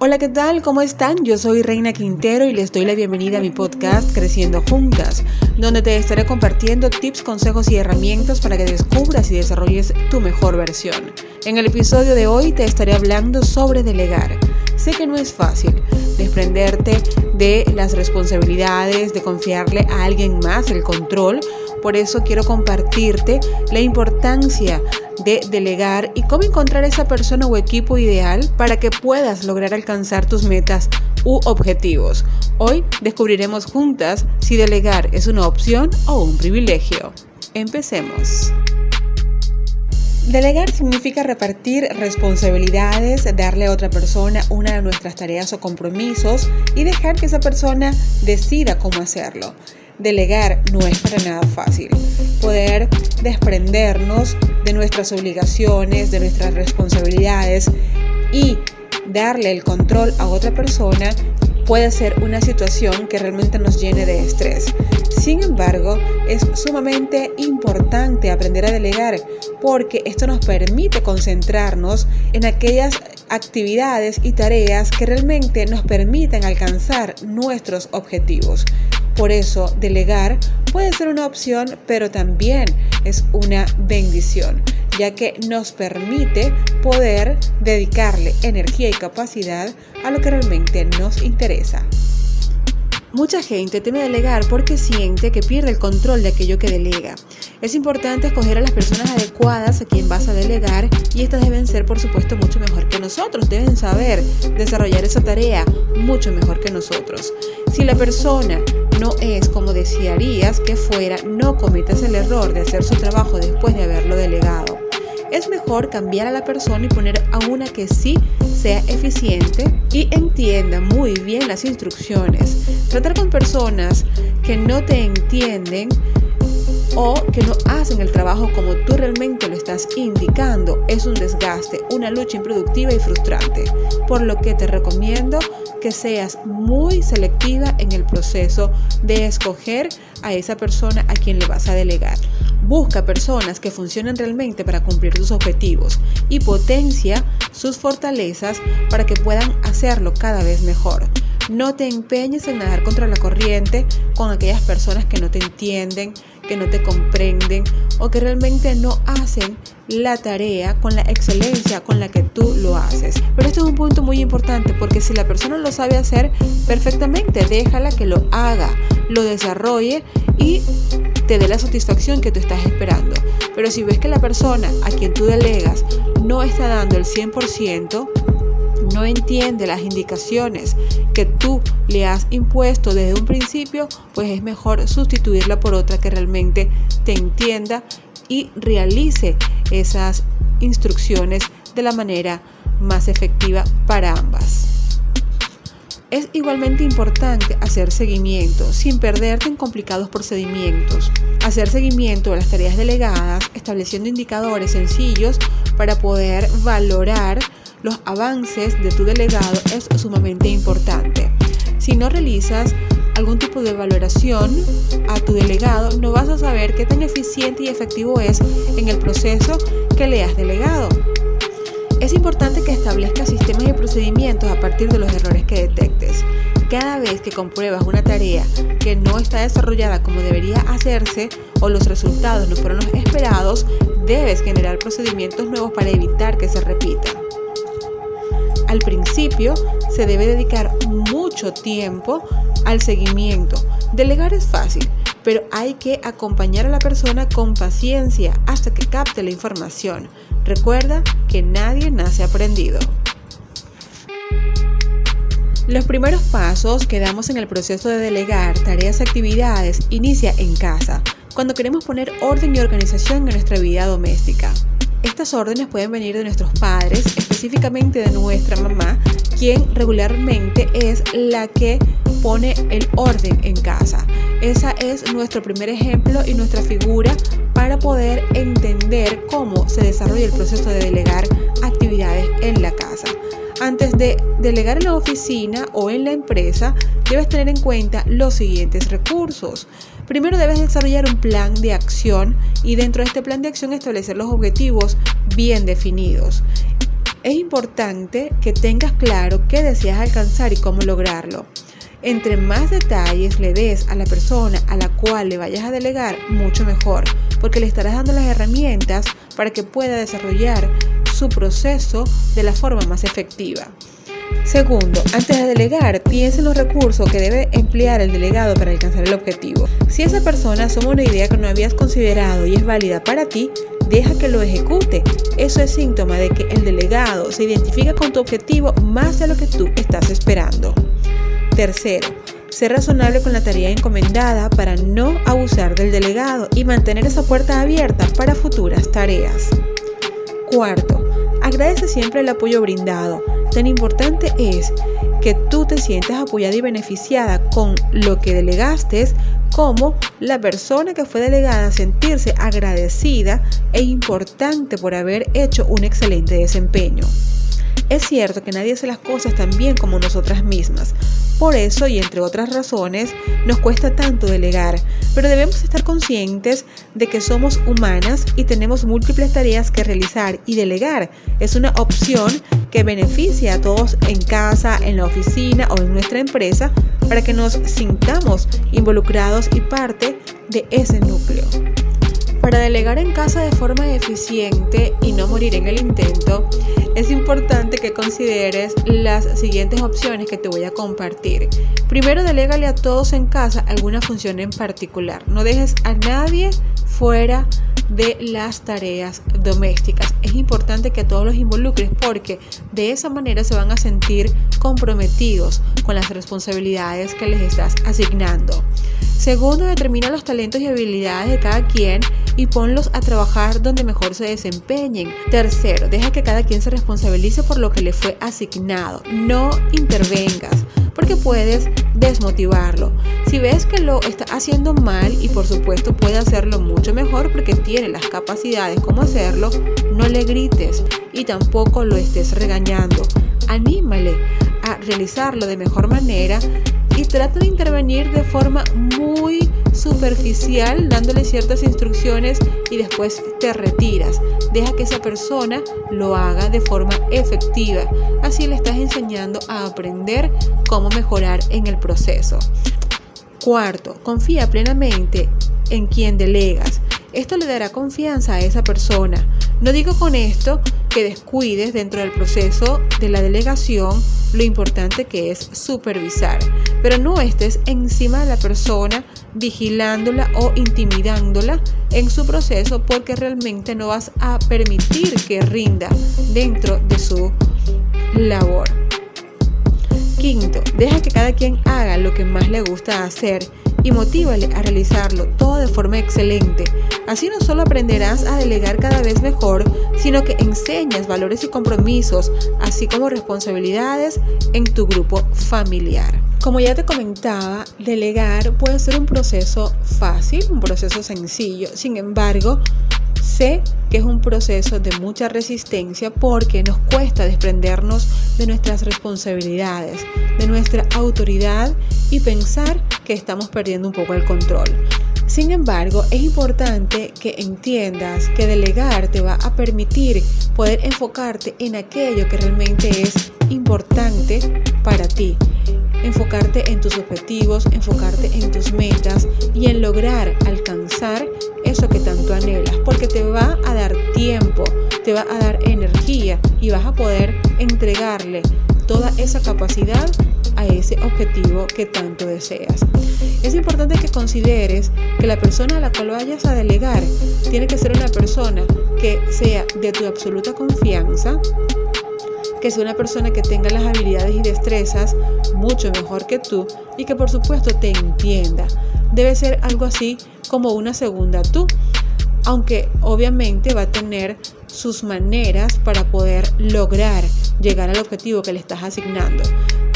Hola, ¿qué tal? ¿Cómo están? Yo soy Reina Quintero y les doy la bienvenida a mi podcast Creciendo Juntas, donde te estaré compartiendo tips, consejos y herramientas para que descubras y desarrolles tu mejor versión. En el episodio de hoy te estaré hablando sobre delegar. Sé que no es fácil desprenderte de las responsabilidades, de confiarle a alguien más el control, por eso quiero compartirte la importancia de delegar y cómo encontrar esa persona o equipo ideal para que puedas lograr alcanzar tus metas u objetivos. Hoy descubriremos juntas si delegar es una opción o un privilegio. Empecemos. Delegar significa repartir responsabilidades, darle a otra persona una de nuestras tareas o compromisos y dejar que esa persona decida cómo hacerlo. Delegar no es para nada fácil. Poder desprendernos de nuestras obligaciones, de nuestras responsabilidades y darle el control a otra persona puede ser una situación que realmente nos llene de estrés. Sin embargo, es sumamente importante aprender a delegar porque esto nos permite concentrarnos en aquellas actividades y tareas que realmente nos permiten alcanzar nuestros objetivos. Por eso, delegar puede ser una opción, pero también es una bendición, ya que nos permite poder dedicarle energía y capacidad a lo que realmente nos interesa. Mucha gente teme delegar porque siente que pierde el control de aquello que delega. Es importante escoger a las personas adecuadas a quien vas a delegar y estas deben ser por supuesto mucho mejor que nosotros, deben saber desarrollar esa tarea mucho mejor que nosotros. Si la persona no es como desearías que fuera, no cometas el error de hacer su trabajo después de haberlo delegado es mejor cambiar a la persona y poner a una que sí sea eficiente y entienda muy bien las instrucciones. Tratar con personas que no te entienden o que no hacen el trabajo como tú realmente lo estás indicando es un desgaste, una lucha improductiva y frustrante. Por lo que te recomiendo que seas muy selectiva en el proceso de escoger a esa persona a quien le vas a delegar. Busca personas que funcionen realmente para cumplir tus objetivos y potencia sus fortalezas para que puedan hacerlo cada vez mejor. No te empeñes en nadar contra la corriente con aquellas personas que no te entienden, que no te comprenden o que realmente no hacen la tarea con la excelencia con la que tú lo haces. Pero esto es un punto muy importante porque si la persona lo sabe hacer perfectamente, déjala que lo haga, lo desarrolle y te dé la satisfacción que tú estás esperando. Pero si ves que la persona a quien tú delegas no está dando el 100%, no entiende las indicaciones que tú le has impuesto desde un principio, pues es mejor sustituirla por otra que realmente te entienda y realice esas instrucciones de la manera más efectiva para ambas. Es igualmente importante hacer seguimiento sin perderte en complicados procedimientos. Hacer seguimiento de las tareas delegadas, estableciendo indicadores sencillos para poder valorar los avances de tu delegado es sumamente importante. Si no realizas algún tipo de valoración a tu delegado, no vas a saber qué tan eficiente y efectivo es en el proceso que le has delegado. Es importante que establezcas sistemas y procedimientos a partir de los errores que detectes. Cada vez que compruebas una tarea que no está desarrollada como debería hacerse o los resultados no fueron los esperados, debes generar procedimientos nuevos para evitar que se repita. Al principio se debe dedicar mucho tiempo al seguimiento. Delegar es fácil, pero hay que acompañar a la persona con paciencia hasta que capte la información. Recuerda que nadie nace aprendido. Los primeros pasos que damos en el proceso de delegar tareas y actividades inicia en casa, cuando queremos poner orden y organización en nuestra vida doméstica. Estas órdenes pueden venir de nuestros padres, específicamente de nuestra mamá, quien regularmente es la que pone el orden en casa. Esa es nuestro primer ejemplo y nuestra figura para poder entender cómo se desarrolla el proceso de delegar actividades en la casa. Antes de delegar en la oficina o en la empresa, debes tener en cuenta los siguientes recursos. Primero debes desarrollar un plan de acción y dentro de este plan de acción establecer los objetivos bien definidos. Es importante que tengas claro qué deseas alcanzar y cómo lograrlo. Entre más detalles le des a la persona a la cual le vayas a delegar, mucho mejor, porque le estarás dando las herramientas para que pueda desarrollar su proceso de la forma más efectiva. Segundo, antes de delegar, piensa en los recursos que debe emplear el delegado para alcanzar el objetivo. Si esa persona suma una idea que no habías considerado y es válida para ti, deja que lo ejecute. Eso es síntoma de que el delegado se identifica con tu objetivo más de lo que tú estás esperando. Tercero, ser razonable con la tarea encomendada para no abusar del delegado y mantener esa puerta abierta para futuras tareas. Cuarto, agradece siempre el apoyo brindado. Tan importante es que tú te sientas apoyada y beneficiada con lo que delegaste como la persona que fue delegada sentirse agradecida e importante por haber hecho un excelente desempeño. Es cierto que nadie hace las cosas tan bien como nosotras mismas. Por eso, y entre otras razones, nos cuesta tanto delegar, pero debemos estar conscientes de que somos humanas y tenemos múltiples tareas que realizar y delegar es una opción que beneficia a todos en casa, en la oficina o en nuestra empresa para que nos sintamos involucrados y parte de ese núcleo. Para delegar en casa de forma eficiente y no morir en el intento, es importante que consideres las siguientes opciones que te voy a compartir. Primero, delegale a todos en casa alguna función en particular. No dejes a nadie fuera de las tareas domésticas. Es importante que todos los involucres porque de esa manera se van a sentir comprometidos con las responsabilidades que les estás asignando. Segundo, determina los talentos y habilidades de cada quien y ponlos a trabajar donde mejor se desempeñen. Tercero, deja que cada quien se responsabilice por lo que le fue asignado. No intervengas porque puedes desmotivarlo. Si ves que lo está haciendo mal y por supuesto puede hacerlo mucho mejor porque tiene las capacidades como hacerlo, no le grites y tampoco lo estés regañando. Anímale a realizarlo de mejor manera y trata de intervenir de forma muy superficial, dándole ciertas instrucciones y después te retiras. Deja que esa persona lo haga de forma efectiva. Así le estás enseñando a aprender cómo mejorar en el proceso. Cuarto, confía plenamente en quien delegas. Esto le dará confianza a esa persona. No digo con esto que descuides dentro del proceso de la delegación lo importante que es supervisar, pero no estés encima de la persona vigilándola o intimidándola en su proceso porque realmente no vas a permitir que rinda dentro de su labor. Quinto, deja que cada quien haga lo que más le gusta hacer y motívale a realizarlo todo de forma excelente. Así no solo aprenderás a delegar cada vez mejor, sino que enseñas valores y compromisos, así como responsabilidades en tu grupo familiar. Como ya te comentaba, delegar puede ser un proceso fácil, un proceso sencillo. Sin embargo, Sé que es un proceso de mucha resistencia porque nos cuesta desprendernos de nuestras responsabilidades, de nuestra autoridad y pensar que estamos perdiendo un poco el control. Sin embargo, es importante que entiendas que delegar te va a permitir poder enfocarte en aquello que realmente es importante para ti enfocarte en tus objetivos, enfocarte en tus metas y en lograr alcanzar eso que tanto anhelas, porque te va a dar tiempo, te va a dar energía y vas a poder entregarle toda esa capacidad a ese objetivo que tanto deseas. Es importante que consideres que la persona a la cual vayas a delegar tiene que ser una persona que sea de tu absoluta confianza, que sea una persona que tenga las habilidades y destrezas mucho mejor que tú y que por supuesto te entienda. Debe ser algo así como una segunda tú, aunque obviamente va a tener sus maneras para poder lograr llegar al objetivo que le estás asignando.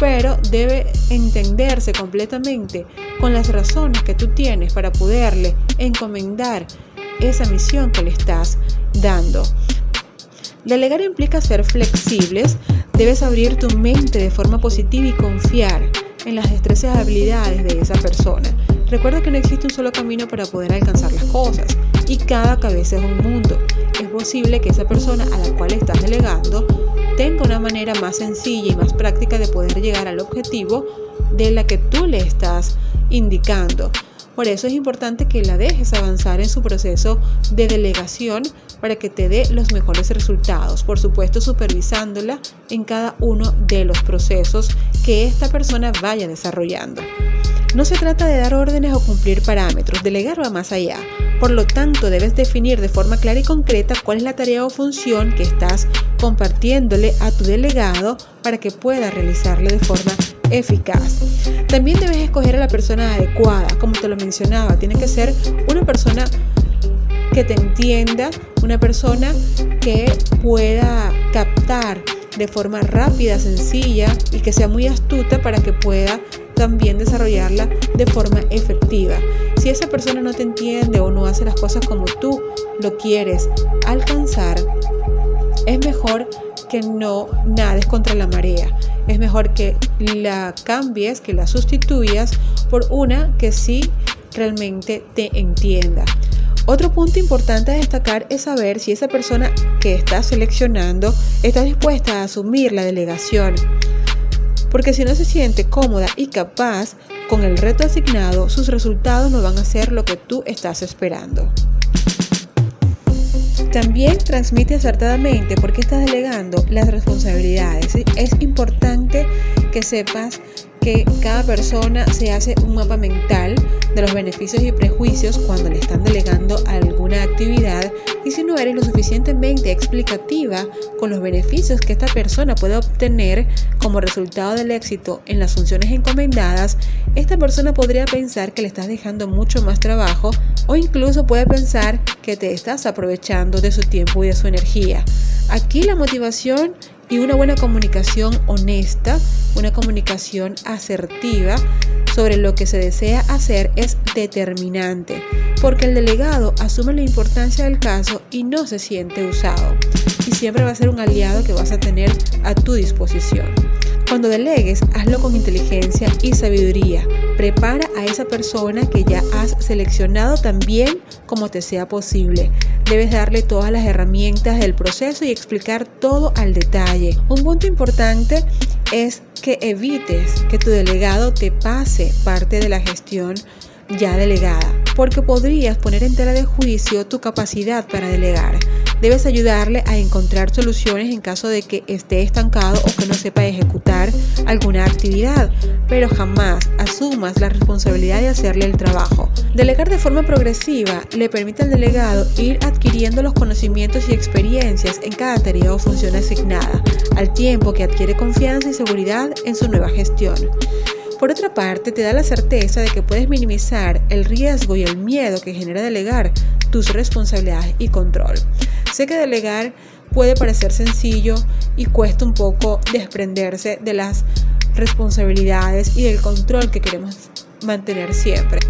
Pero debe entenderse completamente con las razones que tú tienes para poderle encomendar esa misión que le estás dando. Delegar implica ser flexibles, debes abrir tu mente de forma positiva y confiar en las destrezas y habilidades de esa persona. Recuerda que no existe un solo camino para poder alcanzar las cosas y cada cabeza es un mundo. Es posible que esa persona a la cual estás delegando tenga una manera más sencilla y más práctica de poder llegar al objetivo de la que tú le estás indicando. Por eso es importante que la dejes avanzar en su proceso de delegación para que te dé los mejores resultados. Por supuesto, supervisándola en cada uno de los procesos que esta persona vaya desarrollando. No se trata de dar órdenes o cumplir parámetros, delegar va más allá. Por lo tanto, debes definir de forma clara y concreta cuál es la tarea o función que estás compartiéndole a tu delegado para que pueda realizarle de forma eficaz. También debes escoger a la persona adecuada, como te lo mencionaba, tiene que ser una persona que te entienda, una persona que pueda captar de forma rápida, sencilla y que sea muy astuta para que pueda también desarrollarla de forma efectiva. Si esa persona no te entiende o no hace las cosas como tú lo quieres alcanzar, es mejor que no nades contra la marea. Es mejor que la cambies, que la sustituyas por una que sí realmente te entienda. Otro punto importante a destacar es saber si esa persona que estás seleccionando está dispuesta a asumir la delegación porque si no se siente cómoda y capaz con el reto asignado, sus resultados no van a ser lo que tú estás esperando. También transmite acertadamente porque estás delegando las responsabilidades. Es importante que sepas que cada persona se hace un mapa mental de los beneficios y prejuicios cuando le están delegando alguna actividad y si no eres lo suficientemente explicativa con los beneficios que esta persona puede obtener como resultado del éxito en las funciones encomendadas, esta persona podría pensar que le estás dejando mucho más trabajo o incluso puede pensar que te estás aprovechando de su tiempo y de su energía. Aquí la motivación y una buena comunicación honesta, una comunicación asertiva sobre lo que se desea hacer es determinante, porque el delegado asume la importancia del caso y no se siente usado, y siempre va a ser un aliado que vas a tener a tu disposición. Cuando delegues, hazlo con inteligencia y sabiduría. Prepara a esa persona que ya has seleccionado también como te sea posible. Debes darle todas las herramientas del proceso y explicar todo al detalle. Un punto importante es que evites que tu delegado te pase parte de la gestión ya delegada, porque podrías poner en tela de juicio tu capacidad para delegar. Debes ayudarle a encontrar soluciones en caso de que esté estancado o que no sepa ejecutar alguna actividad, pero jamás asumas la responsabilidad de hacerle el trabajo. Delegar de forma progresiva le permite al delegado ir adquiriendo los conocimientos y experiencias en cada tarea o función asignada, al tiempo que adquiere confianza y seguridad en su nueva gestión. Por otra parte, te da la certeza de que puedes minimizar el riesgo y el miedo que genera delegar tus responsabilidades y control. Sé que delegar puede parecer sencillo y cuesta un poco desprenderse de las responsabilidades y del control que queremos mantener siempre.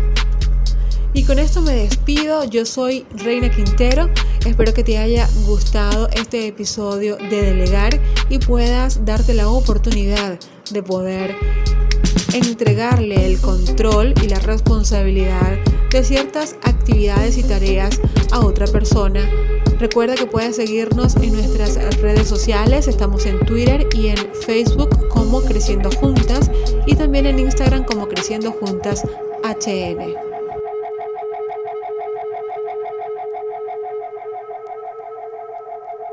Y con esto me despido, yo soy Reina Quintero, espero que te haya gustado este episodio de Delegar y puedas darte la oportunidad de poder entregarle el control y la responsabilidad de ciertas actividades y tareas a otra persona. Recuerda que puedes seguirnos en nuestras redes sociales, estamos en Twitter y en Facebook como Creciendo Juntas y también en Instagram como Creciendo Juntas HN.